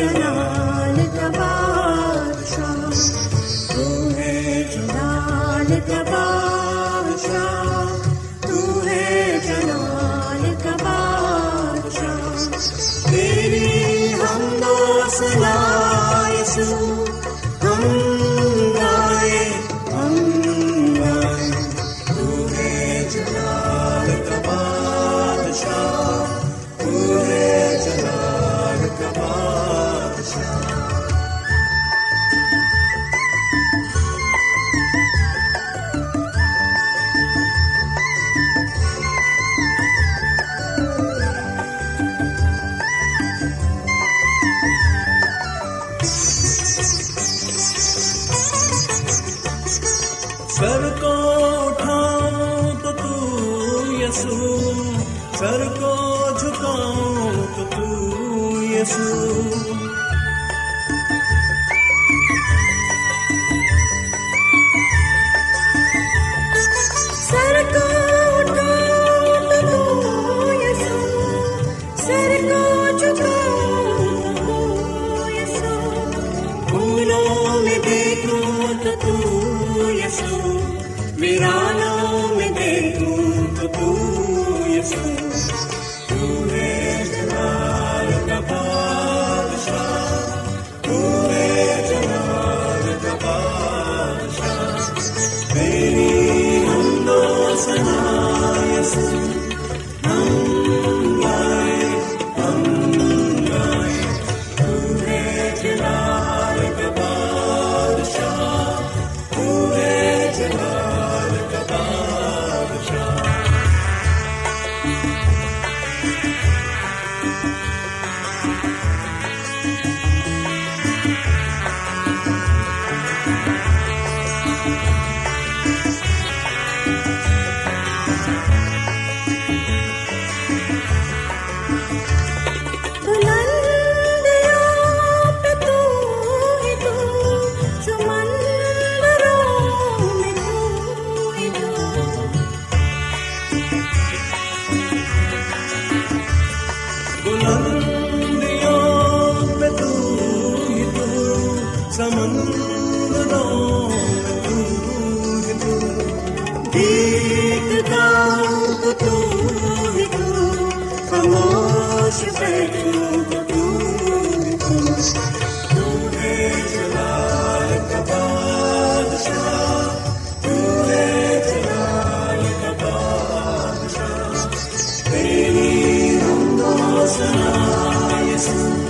جلال بادشاہ تو ہے ہم سم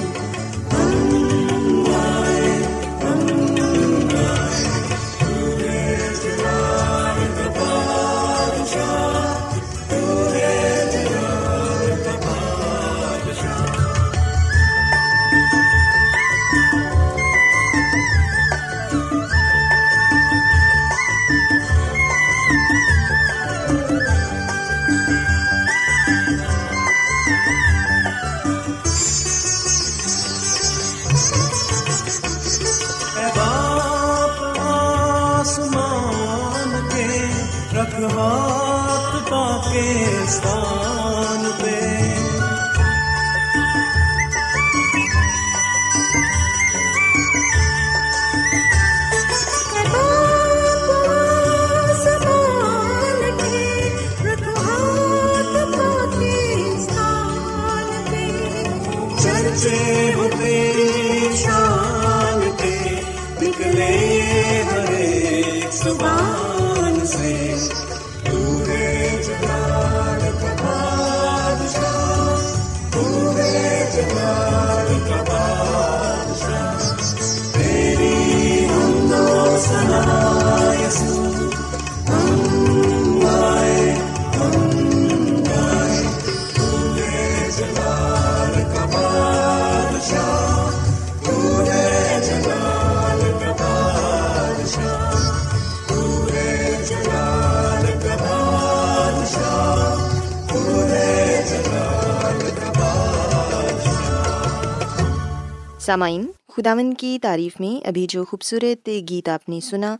سامعین خداون کی تعریف میں ابھی جو خوبصورت گیت آپ نے سنا،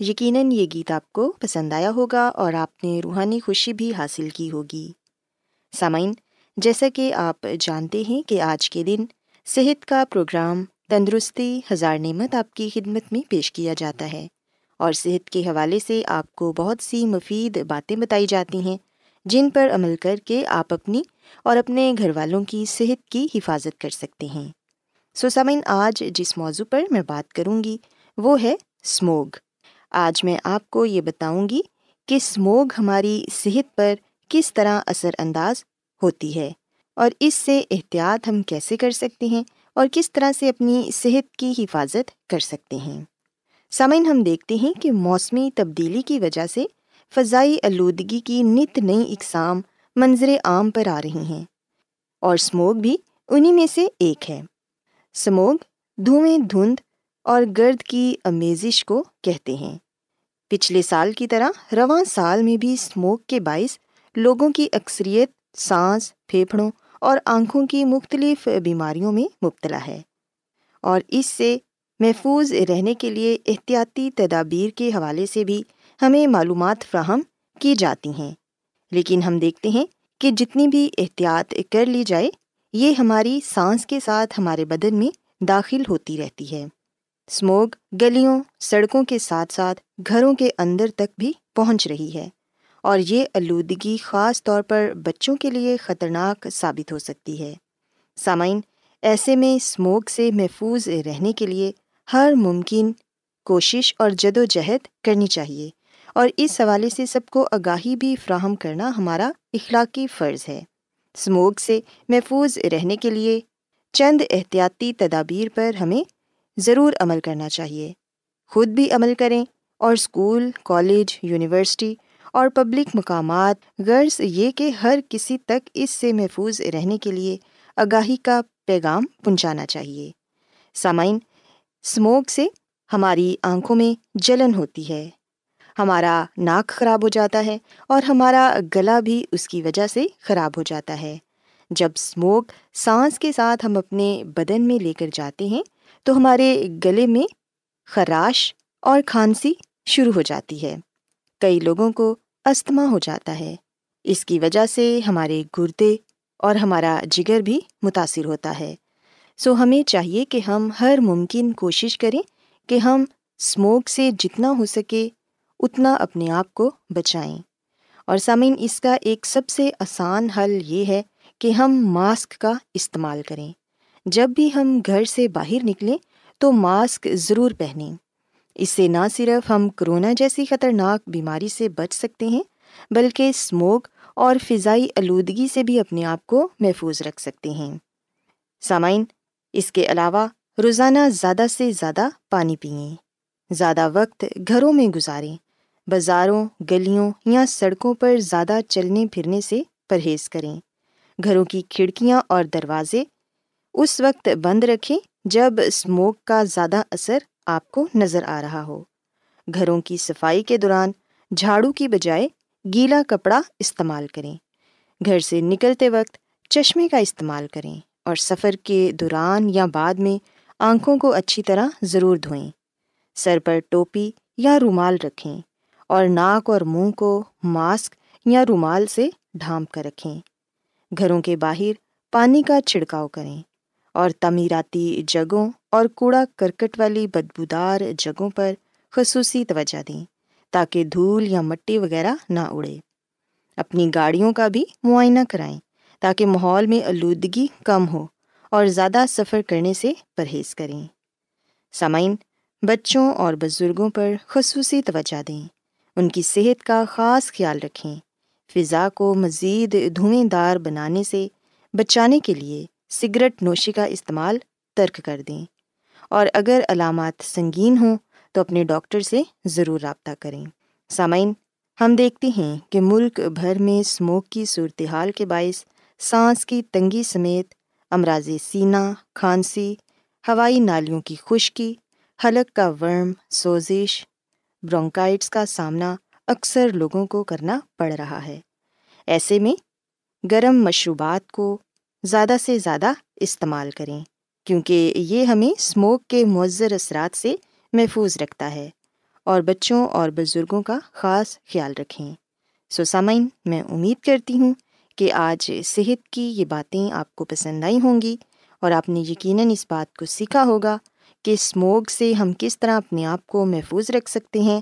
یقیناً یہ گیت آپ کو پسند آیا ہوگا اور آپ نے روحانی خوشی بھی حاصل کی ہوگی۔ سامعین، جیسا کہ آپ جانتے ہیں کہ آج کے دن صحت کا پروگرام تندرستی ہزار نعمت آپ کی خدمت میں پیش کیا جاتا ہے اور صحت کے حوالے سے آپ کو بہت سی مفید باتیں بتائی جاتی ہیں جن پر عمل کر کے آپ اپنی اور اپنے گھر والوں کی صحت کی حفاظت کر سکتے ہیں۔ سو سامعین، آج جس موضوع پر میں بات کروں گی، وہ ہے اسموگ آج میں آپ کو یہ بتاؤں گی کہ اسموگ ہماری صحت پر کس طرح اثر انداز ہوتی ہے اور اس سے احتیاط ہم کیسے کر سکتے ہیں اور کس طرح سے اپنی صحت کی حفاظت کر سکتے ہیں۔ سامعین، ہم دیکھتے ہیں کہ موسمی تبدیلی کی وجہ سے فضائی آلودگی کی نت نئی اقسام منظر عام پر آ رہی ہیں اور اسموگ بھی انہیں میں سے ایک ہے۔ سموگ، دھوئیں دھند اور گرد کی امیزش کو کہتے ہیں۔ پچھلے سال کی طرح رواں سال میں بھی اسموگ کے باعث لوگوں کی اکثریت سانس، پھیپھڑوں اور آنکھوں کی مختلف بیماریوں میں مبتلا ہے۔ اور اس سے محفوظ رہنے کے لیے احتیاطی تدابیر کے حوالے سے بھی ہمیں معلومات فراہم کی جاتی ہیں۔ لیکن ہم دیکھتے ہیں کہ جتنی بھی احتیاط کر لی جائے یہ ہماری سانس کے ساتھ ہمارے بدن میں داخل ہوتی رہتی ہے۔ اسموگ گلیوں، سڑکوں کے ساتھ ساتھ گھروں کے اندر تک بھی پہنچ رہی ہے اور یہ آلودگی خاص طور پر بچوں کے لیے خطرناک ثابت ہو سکتی ہے۔ سامعین، ایسے میں اسموگ سے محفوظ رہنے کے لیے ہر ممکن کوشش اور جد و جہد کرنی چاہیے اور اس حوالے سے سب کو آگاہی بھی فراہم کرنا ہمارا اخلاقی فرض ہے۔ اسموگ سے محفوظ رہنے کے لیے چند احتیاطی تدابیر پر ہمیں ضرور عمل کرنا چاہیے۔ خود بھی عمل کریں اور اسکول کالج، یونیورسٹی اور پبلک مقامات، غرض یہ کہ ہر کسی تک اس سے محفوظ رہنے کے لیے آگاہی کا پیغام پہنچانا چاہیے۔ سامعین اسموگ سے ہماری آنکھوں میں جلن ہوتی ہے۔ ہمارا ناک خراب ہو جاتا ہے اور ہمارا گلا بھی اس کی وجہ سے خراب ہو جاتا ہے۔ جب اسموگ سانس کے ساتھ ہم اپنے بدن میں لے کر جاتے ہیں، تو ہمارے گلے میں خراش اور کھانسی شروع ہو جاتی ہے۔ کئی لوگوں کو استھما ہو جاتا ہے۔ اس کی وجہ سے ہمارے گردے اور ہمارا جگر بھی متاثر ہوتا ہے۔ سو ہمیں چاہیے کہ ہم ہر ممکن کوشش کریں کہ ہم اسموگ سے جتنا ہو سکے اتنا اپنے آپ کو بچائیں۔ اور سامعین، اس کا ایک سب سے آسان حل یہ ہے کہ ہم ماسک کا استعمال کریں۔ جب بھی ہم گھر سے باہر نکلیں تو ماسک ضرور پہنیں۔ اس سے نہ صرف ہم کرونا جیسی خطرناک بیماری سے بچ سکتے ہیں، بلکہ اسموگ اور فضائی آلودگی سے بھی اپنے آپ کو محفوظ رکھ سکتے ہیں۔ سامعین، اس کے علاوہ روزانہ زیادہ سے زیادہ پانی پئیں۔ زیادہ وقت گھروں میں گزاریں۔ بازاروں، گلیوں یا سڑکوں پر زیادہ چلنے پھرنے سے پرہیز کریں۔ گھروں کی کھڑکیاں اور دروازے اس وقت بند رکھیں جب اسموگ کا زیادہ اثر آپ کو نظر آ رہا ہو۔ گھروں کی صفائی کے دوران جھاڑو کی بجائے گیلا کپڑا استعمال کریں۔ گھر سے نکلتے وقت چشمے کا استعمال کریں اور سفر کے دوران یا بعد میں آنکھوں کو اچھی طرح ضرور دھوئیں۔ سر پر ٹوپی یا رومال رکھیں۔ اور ناک اور منہ کو ماسک یا رومال سے ڈھانپ کر رکھیں۔ گھروں کے باہر پانی کا چھڑکاؤ کریں اور تعمیراتی جگہوں اور کوڑا کرکٹ والی بدبودار جگہوں پر خصوصی توجہ دیں تاکہ دھول یا مٹی وغیرہ نہ اڑے۔ اپنی گاڑیوں کا بھی معائنہ کرائیں تاکہ ماحول میں آلودگی کم ہو اور زیادہ سفر کرنے سے پرہیز کریں۔ سامعین، بچوں اور بزرگوں پر خصوصی توجہ دیں۔ ان کی صحت کا خاص خیال رکھیں۔ فضا کو مزید دھوئیں دار بنانے سے بچانے کے لیے سگریٹ نوشی کا استعمال ترک کر دیں۔ اور اگر علامات سنگین ہوں تو اپنے ڈاکٹر سے ضرور رابطہ کریں۔ سامعین، ہم دیکھتے ہیں کہ ملک بھر میں اسموک کی صورتحال کے باعث سانس کی تنگی سمیت امراض سینہ کھانسی، ہوائی نالیوں کی خشکی، حلق کا ورم، سوزش برونکائٹس کا سامنا اکثر لوگوں کو کرنا پڑ رہا ہے۔ ایسے میں گرم مشروبات کو زیادہ سے زیادہ استعمال کریں، کیونکہ یہ ہمیں اسموک کے مؤثر اثرات سے محفوظ رکھتا ہے اور بچوں اور بزرگوں کا خاص خیال رکھیں۔ سو سامعین، میں امید کرتی ہوں کہ آج صحت کی یہ باتیں آپ کو پسند آئی ہوں گی اور آپ نے یقیناً اس بات کو سیکھا ہوگا کہ اسموک سے ہم کس طرح اپنے آپ کو محفوظ رکھ سکتے ہیں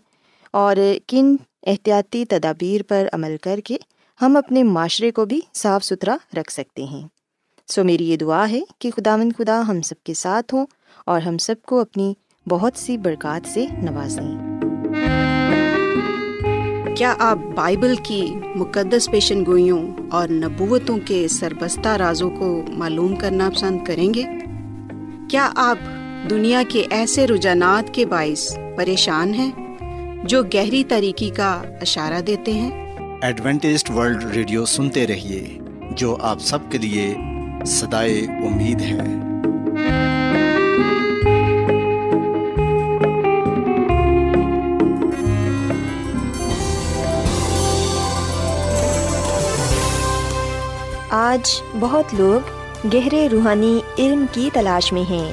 اور کن احتیاطی تدابیر پر عمل کر کے ہم اپنے معاشرے کو بھی صاف ستھرا رکھ سکتے ہیں۔ سو میری یہ دعا ہے کہ خدا مند خدا ہم سب کے ساتھ ہوں اور ہم سب کو اپنی بہت سی برکات سے نوازیں کیا آپ بائبل کی مقدس پیشن گوئیوں اور نبوتوں کے سربستہ رازوں کو معلوم کرنا پسند کریں گے؟ کیا آپ دنیا کے ایسے رجحانات کے باعث پریشان ہیں جو گہری طریقے کا اشارہ دیتے ہیں۔ ایڈوینٹسڈ ورلڈ ریڈیو سنتے رہیے جو آپ سب کے لیے صدائے امید ہے۔ آج بہت لوگ گہرے روحانی علم کی تلاش میں ہیں۔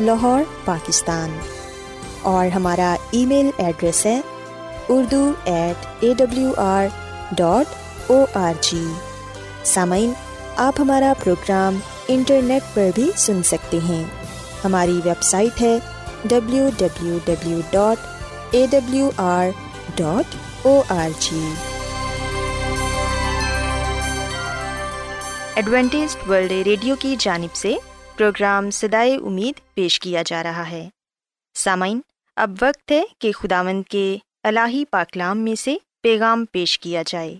لاہور، پاکستان۔ اور ہمارا ای میل ایڈریس ہے Urdu at A W R dot O R G سامعین، آپ ہمارا پروگرام انٹرنیٹ پر بھی سن سکتے ہیں۔ ہماری ویب سائٹ ہے W W W dot A W R dot O R G Adventist World Radio کی جانب سے پروگرام سدائے امید پیش کیا جا رہا ہے۔ سامعین، اب وقت ہے کہ خداوند کے الہی پاکلام میں سے پیغام پیش کیا جائے۔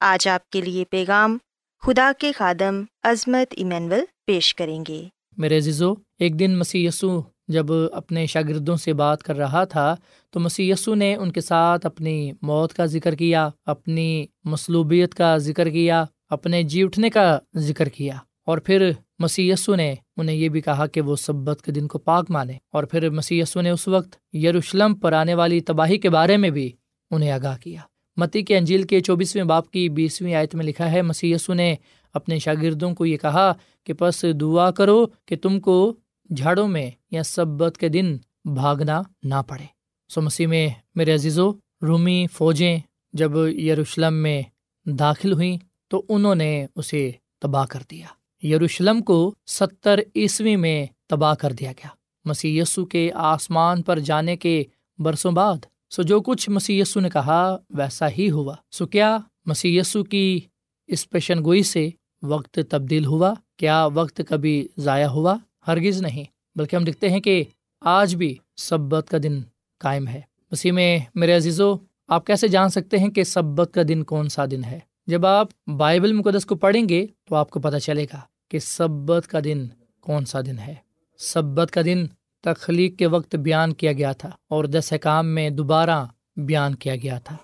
آج آپ کے لیے پیغام خدا کے خادم عظمت ایمینول پیش کریں گے۔ میرے عزیزو، ایک دن مسی یسو جب اپنے شاگردوں سے بات کر رہا تھا، تو مسی یسو نے ان کے ساتھ اپنی موت کا ذکر کیا، اپنی مصلوبیت کا ذکر کیا، اپنے جی اٹھنے کا ذکر کیا اور پھر مسییسو نے انہیں یہ بھی کہا کہ وہ سبت کے دن کو پاک مانے اور پھر مسی نے اس وقت یروشلم پر آنے والی تباہی کے بارے میں بھی انہیں آگاہ کیا۔ متی کے انجیل کے چوبیسویں باپ کی بیسویں آیت میں لکھا ہے مسیسو نے اپنے شاگردوں کو یہ کہا کہ بس دعا کرو کہ تم کو جھاڑوں میں یا سبت کے دن بھاگنا نہ پڑے۔ سو مسیح میں میرے عزیزو، رومی فوجیں جب یروشلم میں داخل ہوئیں تو انہوں نے اسے تباہ کر دیا۔ یروشلم کو ستر عیسوی میں تباہ کر دیا گیا۔ مسی یسو کے آسمان پر جانے کے برسوں بعد سو جو کچھ مسی یسو نے کہا ویسا ہی ہوا۔ سو کیا مسی یسو کی اس پیشن گوئی سے وقت تبدیل ہوا؟ کیا وقت کبھی ضائع ہوا؟ ہرگز نہیں، بلکہ ہم دیکھتے ہیں کہ آج بھی سبت کا دن قائم ہے۔ مسیح میں، میرے عزیزو، آپ کیسے جان سکتے ہیں کہ سبت کا دن کون سا دن ہے؟ جب آپ بائبل مقدس کو پڑھیں گے تو آپ کو پتہ چلے گا کہ سبت کا دن کون سا دن ہے۔ سبت کا دن تخلیق کے وقت بیان کیا گیا تھا اور دس کام میں دوبارہ بیان کیا گیا تھا۔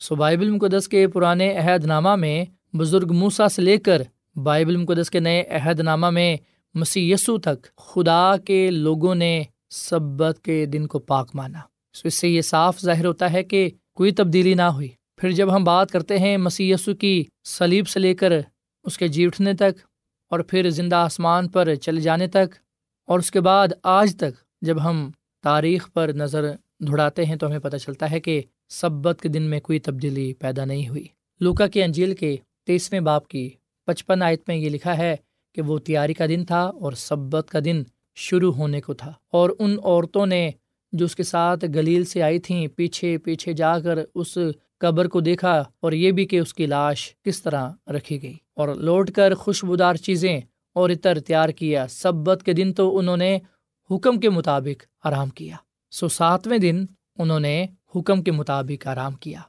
سو بائبل مقدس کے پرانے عہد نامہ میں بزرگ موسا سے لے کر بائبل مقدس کے نئے عہد نامہ میں مسی یسو تک خدا کے لوگوں نے سبت کے دن کو پاک مانا۔ سو اس سے یہ صاف ظاہر ہوتا ہے کہ کوئی تبدیلی نہ ہوئی۔ پھر جب ہم بات کرتے ہیں مسی یسو کی سلیب سے لے کر اس کے جی اٹھنے تک اور پھر زندہ آسمان پر چلے جانے تک اور اس کے بعد آج تک جب ہم تاریخ پر نظر دھڑاتے ہیں تو ہمیں پتہ چلتا ہے کہ سبت کے دن میں کوئی تبدیلی پیدا نہیں ہوئی۔ لوکا کے انجیل کے تیسویں باپ کی پچپن آیت میں یہ لکھا ہے کہ وہ تیاری کا دن تھا اور سبت کا دن شروع ہونے کو تھا اور ان عورتوں نے جو اس کے ساتھ گلیل سے آئی تھیں، پیچھے پیچھے جا کر اس قبر کو دیکھا اور یہ بھی کہ اس کی لاش کس طرح رکھی گئی اور لوٹ کر خوشبودار چیزیں اور عطر تیار کیا۔ سبت کے دن تو انہوں نے حکم کے مطابق آرام کیا۔ سو ساتویں دن انہوں نے حکم کے مطابق آرام کیا۔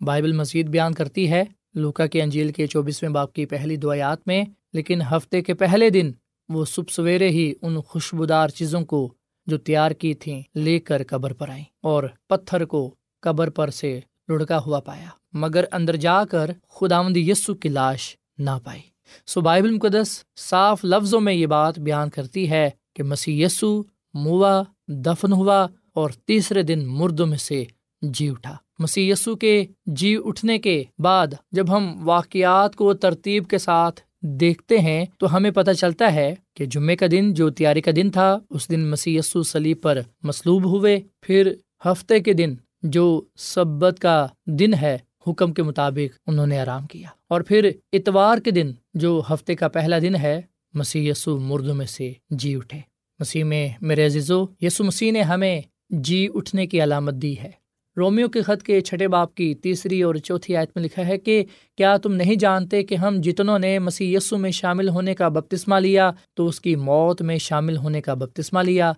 بائبل مزید بیان کرتی ہے لوکا کے انجیل کے چوبیسویں باپ کی پہلی دعیات میں، لیکن ہفتے کے پہلے دن وہ صبح سویرے ہی ان خوشبودار چیزوں کو جو تیار کی تھیں لے کر قبر پر آئیں اور پتھر کو قبر پر سے لڑکا ہوا پایا، مگر اندر جا کر خداوند یسو کی لاش نہ پائی۔ سو بائبل مقدس صاف لفظوں میں یہ بات بیان کرتی ہے کہ مسیح یسو موا دفن ہوا اور تیسرے دن مردوں میں سے جی اٹھا۔ مسیح یسو کے جی اٹھنے کے بعد جب ہم واقعات کو ترتیب کے ساتھ دیکھتے ہیں تو ہمیں پتہ چلتا ہے کہ جمعے کا دن جو تیاری کا دن تھا، اس دن مسی سلیب پر مصلوب ہوئے، پھر ہفتے کے دن جو سبت کا دن ہے، حکم کے مطابق انہوں نے آرام کیا۔ اور پھر اتوار کے دن، جو ہفتے کا پہلا دن ہے مسی یسو مردوں میں سے جی اٹھے۔ مسیح میں، میرے عزیزو، یسو مسیح نے ہمیں جی اٹھنے کی علامت دی ہے۔ رومیو کے خط کے چھٹے باپ کی تیسری اور چوتھی آیت میں لکھا ہے کہ، کیا تم نہیں جانتے کہ ہم جتنوں نے مسیح یسو میں شامل ہونے کا بپتسمہ لیا، تو اس کی موت میں شامل ہونے کا بپتسمہ لیا؟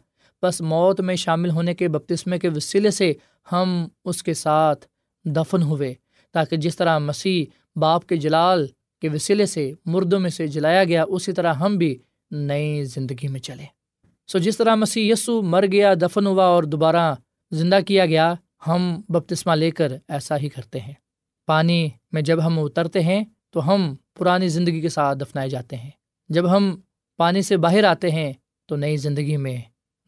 بس موت میں شامل ہونے کے بپتسمے کے وسیلے سے ہم اس کے ساتھ دفن ہوئے، تاکہ جس طرح مسیح باپ کے جلال کے وسیلے سے مردوں میں سے جلایا گیا، اسی طرح ہم بھی نئی زندگی میں چلیں سو جس طرح مسیح یسو مر گیا، دفن ہوا اور دوبارہ زندہ کیا گیا، ہم بپتسمہ لے کر ایسا ہی کرتے ہیں۔ پانی میں جب ہم اترتے ہیں، تو ہم پرانی زندگی کے ساتھ دفنائے جاتے ہیں۔ جب ہم پانی سے باہر آتے ہیں، تو نئی زندگی میں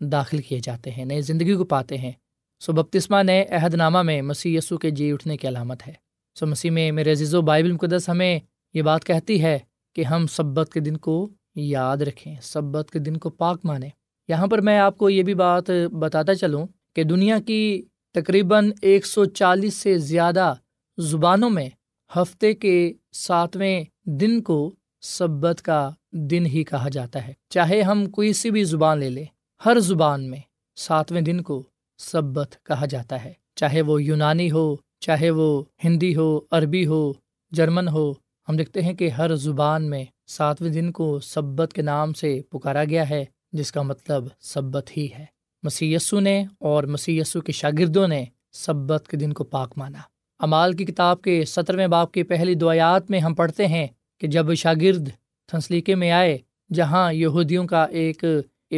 داخل کیے جاتے ہیں، نئی زندگی کو پاتے ہیں۔ سو بپتسمہ نئے عہد نامہ میں مسیح یسو کے جی اٹھنے کی علامت ہے۔ سو مسیح میں میرے عزیز و بائبل مقدس ہمیں یہ بات کہتی ہے کہ ہم سبت کے دن کو یاد رکھیں، سبت کے دن کو پاک مانیں۔ یہاں پر میں آپ کو یہ بھی بات بتاتا چلوں کہ دنیا کی تقریباً ایک سو چالیس سے زیادہ زبانوں میں ہفتے کے ساتویں دن کو سبت کا دن ہی کہا جاتا ہے۔ چاہے ہم کوئی سی بھی زبان لے لیں ہر زبان میں ساتویں دن کو سبت کہا جاتا ہے۔ چاہے وہ یونانی ہو، چاہے وہ ہندی ہو، عربی ہو، جرمن ہو، ہم دیکھتے ہیں کہ ہر زبان میں ساتویں دن کو سبت کے نام سے پکارا گیا ہے، جس کا مطلب سبت ہی ہے۔ مسی نے اور مسی کے شاگردوں نے سبت کے دن کو پاک مانا۔ امال کی کتاب کے سترویں باپ کی پہلی دعایات میں ہم پڑھتے ہیں کہ جب شاگرد تھنسلیقے میں آئے، جہاں یہودیوں کا ایک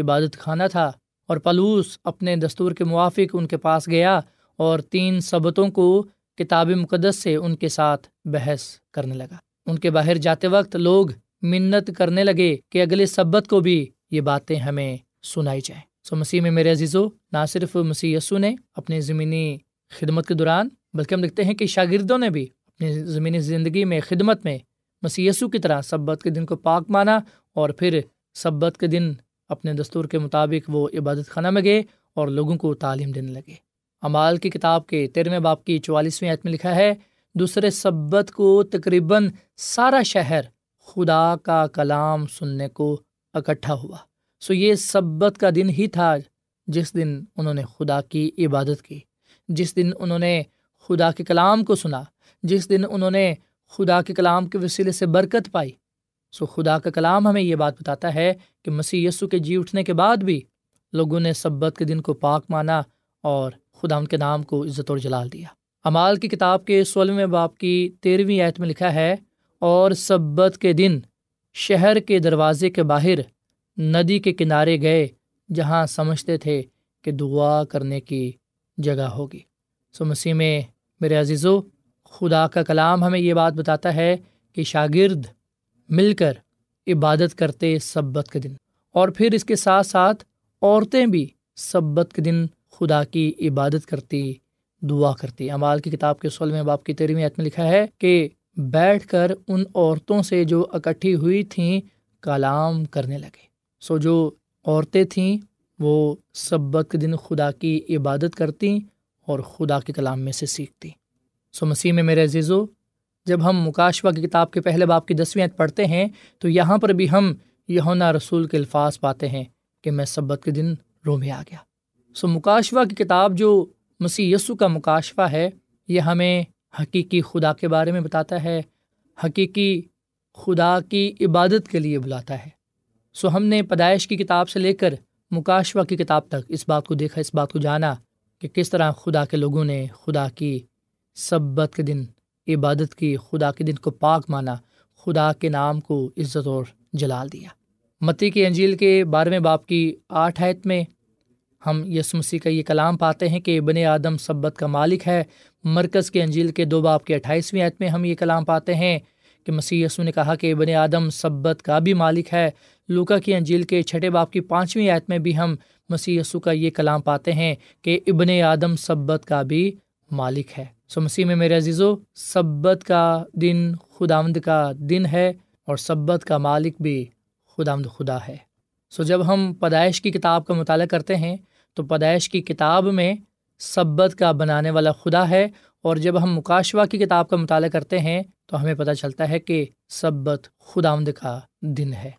عبادت خانہ تھا اور پلوس اپنے دستور کے موافق ان کے پاس گیا اور تین سبتوں کو کتاب مقدس سے ان کے ساتھ بحث کرنے لگا۔ ان کے باہر جاتے وقت لوگ منت کرنے لگے کہ اگلے سبت کو بھی یہ باتیں ہمیں سنائی جائیں۔ سو مسیح میں میرے عزیزو، نہ صرف مسیح یسو نے اپنی زمینی خدمت کے دوران، بلکہ ہم دیکھتے ہیں کہ شاگردوں نے بھی اپنی زمینی زندگی میں خدمت میں مسی یسو کی طرح سبت کے دن کو پاک مانا اور پھر سبت کے دن اپنے دستور کے مطابق وہ عبادت خانہ میں گئے اور لوگوں کو تعلیم دینے لگے۔ امال کی کتاب کے تیرہویں باپ کی چوالیسویں عید میں لکھا ہے، دوسرے سبت کو تقریباً سارا شہر خدا کا کلام سننے کو اکٹھا ہوا۔ سو یہ سبت کا دن ہی تھا جس دن انہوں نے خدا کی عبادت کی، جس دن انہوں نے خدا کے کلام کو سنا، جس دن انہوں نے خدا کے کلام کے وسیلے سے برکت پائی۔ سو خدا کا کلام ہمیں یہ بات بتاتا ہے کہ مسیح یسو کے جی اٹھنے کے بعد بھی لوگوں نے سبت کے دن کو پاک مانا اور خدا ان کے نام کو عزت اور جلال دیا۔ امال کی کتاب کے سولہویں باپ کی تیرہویں آیت میں لکھا ہے، اور سبت کے دن شہر کے دروازے کے باہر ندی کے کنارے گئے جہاں سمجھتے تھے کہ دعا کرنے کی جگہ ہوگی۔ سو مسیح میں میرے عزیز و خدا کا کلام ہمیں یہ بات بتاتا ہے کہ شاگرد مل کر عبادت کرتے سبت کے دن۔ اور پھر اس کے ساتھ ساتھ عورتیں بھی سبت کے دن خدا کی عبادت کرتی، دعا کرتی۔ امال کی کتاب کے سولہویں باپ کی تیرہویں عت میں لکھا ہے کہ بیٹھ کر ان عورتوں سے جو اکٹھی ہوئی تھیں کلام کرنے لگے۔ سو جو عورتیں تھیں وہ سبت کے دن خدا کی عبادت کرتی اور خدا کے کلام میں سے سیکھتی۔ سو مسیح میں میرے عزیزو جب ہم مکاشوا کی کتاب کے پہلے باپ کی دسویں پڑھتے ہیں، تو یہاں پر بھی ہم یہونا رسول کے الفاظ پاتے ہیں کہ میں سبت کے دن رو میں آ گیا۔ سو مکاشوا کی کتاب جو مسیح یسو کا مکاشوا ہے، یہ ہمیں حقیقی خدا کے بارے میں بتاتا ہے، حقیقی خدا کی عبادت کے لیے بلاتا ہے۔ سو ہم نے پیدائش کی کتاب سے لے کر مکاشوا کی کتاب تک اس بات کو دیکھا، اس بات کو جانا کہ کس طرح خدا کے لوگوں نے خدا کی سبت کے دن عبادت کی، خدا کے دن کو پاک مانا، خدا کے نام کو عزت اور جلال دیا۔ متی کی انجیل کے بارہویں باپ کی آٹھ آیت میں ہم یس مسیح کا یہ کلام پاتے ہیں کہ بن آدم سبت کا مالک ہے۔ مرکز کے انجیل کے دو باپ کے اٹھائیسویں آیت میں ہم یہ کلام پاتے ہیں کہ مسیح یسو نے کہا کہ بن آدم سبت کا بھی مالک ہے۔ لوکا کی انجیل کے چھٹے باپ کی پانچویں آیت میں بھی ہم مسیح یسو کا یہ کلام پاتے ہیں کہ ابن آدم سبت کا بھی مالک ہے۔ سو مسیح میں میرے عزیزو، سبت کا دن خدامد کا دن ہے اور سبت کا مالک بھی خدامد خدا ہے۔ سو جب ہم پیدائش کی کتاب کا مطالعہ کرتے ہیں، تو پیدائش کی کتاب میں سبت کا بنانے والا خدا ہے اور جب ہم مکاشوا کی کتاب کا مطالعہ کرتے ہیں، تو ہمیں پتہ چلتا ہے کہ سبت خدامد کا دن ہے۔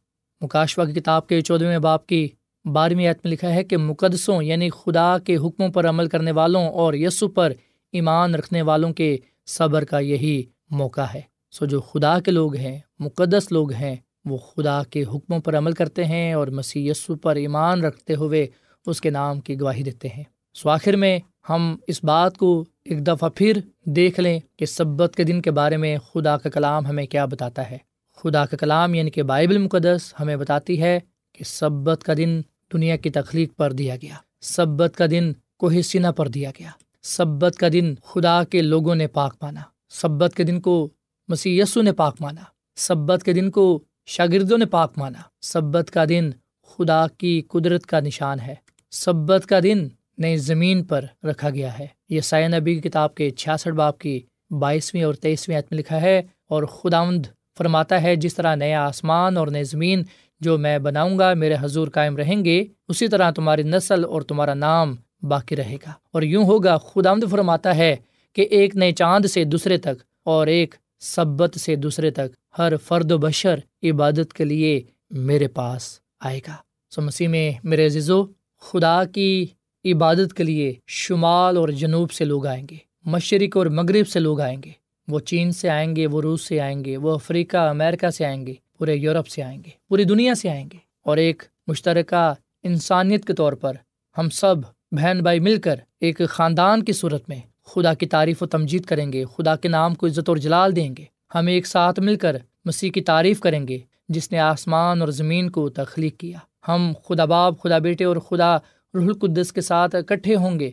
مکاشوا کی کتاب کے چودھویں باپ کی بارہویں عت میں لکھا ہے کہ مقدسوں یعنی خدا کے حکموں پر عمل کرنے والوں اور یسو پر ایمان رکھنے والوں کے صبر کا یہی موقع ہے۔ سو جو خدا کے لوگ ہیں، مقدس لوگ ہیں، وہ خدا کے حکموں پر عمل کرتے ہیں اور مسیح یسو پر ایمان رکھتے ہوئے اس کے نام کی گواہی دیتے ہیں۔ سو آخر میں ہم اس بات کو ایک دفعہ پھر دیکھ لیں کہ سبت کے دن کے بارے میں خدا کا کلام ہمیں کیا بتاتا ہے۔ خدا کا کلام یعنی کہ بائبل مقدس ہمیں بتاتی ہے کہ سبت کا دن دنیا کی تخلیق پر دیا گیا، سبت کا دن کوہ سینا پر دیا گیا۔ سبت کا دن خدا کے لوگوں نے پاک مانا۔ سبت کے دن کو مسیح یسو نے پاک مانا۔ سبت کے دن کو شاگردوں نے پاک مانا۔ سبت کا دن خدا کی قدرت کا نشان ہے۔ سبت کا دن نئی زمین پر رکھا گیا ہے۔ یہ سائے نبی کی کتاب کے چھیاسٹھ باپ کی بائیسویں اور تیئیسویں عتم لکھا ہے، اور خداوند فرماتا ہے، جس طرح نیا آسمان اور نئی زمین جو میں بناؤں گا، میرے حضور قائم رہیں گے، اسی طرح تمہاری نسل اور تمہارا نام باقی رہے گا۔ اور یوں ہوگا، خداوند فرماتا ہے کہ ایک نئے چاند سے دوسرے تک اور ایک سبت سے دوسرے تک ہر فرد و بشر عبادت کے لیے میرے پاس آئے گا۔ سو مسیح میں میرے عزیزو، خدا کی عبادت کے لیے شمال اور جنوب سے لوگ آئیں گے، مشرق اور مغرب سے لوگ آئیں گے، وہ چین سے آئیں گے، وہ روس سے آئیں گے، وہ افریقہ امیرکا سے آئیں گے، پورے یورپ سے آئیں گے، پوری دنیا سے آئیں گے۔ اور ایک مشترکہ انسانیت کے طور پر ہم سب بہن بھائی مل کر ایک خاندان کی صورت میں خدا کی تعریف و تمجید کریں گے، خدا کے نام کو عزت اور جلال دیں گے۔ ہم ایک ساتھ مل کر مسیح کی تعریف کریں گے، جس نے آسمان اور زمین کو تخلیق کیا۔ ہم خدا باپ، خدا بیٹے اور خدا رح القدس کے ساتھ اکٹھے ہوں گے۔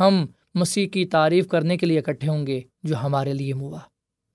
ہم مسیح کی تعریف کرنے کے لیے اکٹھے ہوں گے جو ہمارے لیے ہوا۔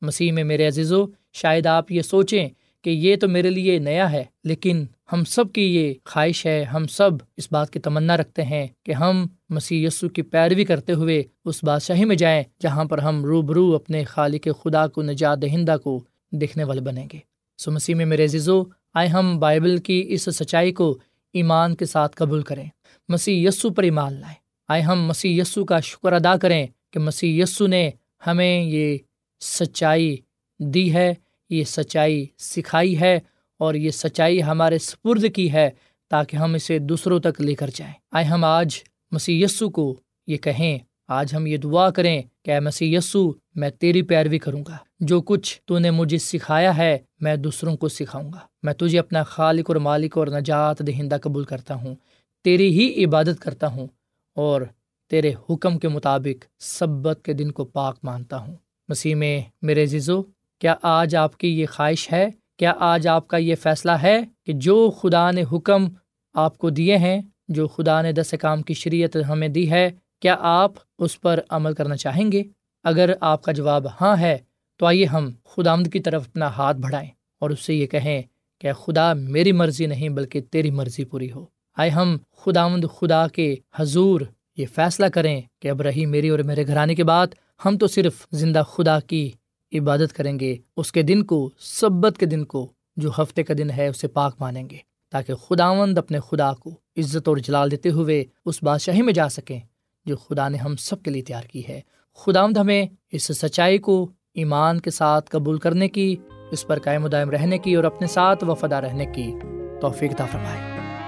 مسیح میں میرے عزیزو، شاید آپ یہ سوچیں کہ یہ تو میرے لیے نیا ہے، لیکن ہم سب کی یہ خواہش ہے، ہم سب اس بات کی تمنا رکھتے ہیں کہ ہم مسیح یسو کی پیروی کرتے ہوئے اس بادشاہی میں جائیں جہاں پر ہم روبرو اپنے خالق خدا کو، نجات دہندہ کو دیکھنے والے بنیں گے۔ سو مسیح میں میرے عزیزو، آئے ہم بائبل کی اس سچائی کو ایمان کے ساتھ قبول کریں۔ مسیح یسو پر ایمان لائیں۔ آئے ہم مسیح یسو کا شکر ادا کریں کہ مسیح یسو نے ہمیں یہ سچائی دی ہے۔ یہ سچائی سکھائی ہے اور یہ سچائی ہمارے سپرد کی ہے تاکہ ہم اسے دوسروں تک لے کر جائیں۔ آئے ہم آج مسیح یسو کو یہ کہیں، آج ہم یہ دعا کریں کہ اے مسیح یسو، میں تیری پیروی کروں گا۔ جو کچھ تو نے مجھے سکھایا ہے، میں دوسروں کو سکھاؤں گا۔ میں تجھے اپنا خالق اور مالک اور نجات دہندہ قبول کرتا ہوں، تیری ہی عبادت کرتا ہوں اور تیرے حکم کے مطابق سبت کے دن کو پاک مانتا ہوں۔ مسیح میں میرے زیزو کیا آج آپ کی یہ خواہش ہے؟ کیا آج آپ کا یہ فیصلہ ہے کہ جو خدا نے حکم آپ کو دیے ہیں، جو خدا نے دس کام کی شریعت ہمیں دی ہے، کیا آپ اس پر عمل کرنا چاہیں گے؟ اگر آپ کا جواب ہاں ہے، تو آئیے ہم خدا آمد کی طرف اپنا ہاتھ بڑھائیں اور اس سے یہ کہیں کہ خدا میری مرضی نہیں بلکہ تیری مرضی پوری ہو۔ آئے ہم خدا آمد خدا کے حضور یہ فیصلہ کریں کہ اب رہی میری اور میرے گھرانے کے بعد ہم تو صرف زندہ خدا کی عبادت کریں گے، اس کے دن کو، سبت کے دن کو، جو ہفتے کا دن ہے، اسے پاک مانیں گے، تاکہ خداوند اپنے خدا کو عزت اور جلال دیتے ہوئے اس بادشاہی میں جا سکیں، جو خدا نے ہم سب کے لیے تیار کی ہے۔ خداوند ہمیں اس سچائی کو ایمان کے ساتھ قبول کرنے کی، اس پر قائم و دائم رہنے کی اور اپنے ساتھ وفادہ رہنے کی توفیق فرمائے۔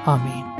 آمین۔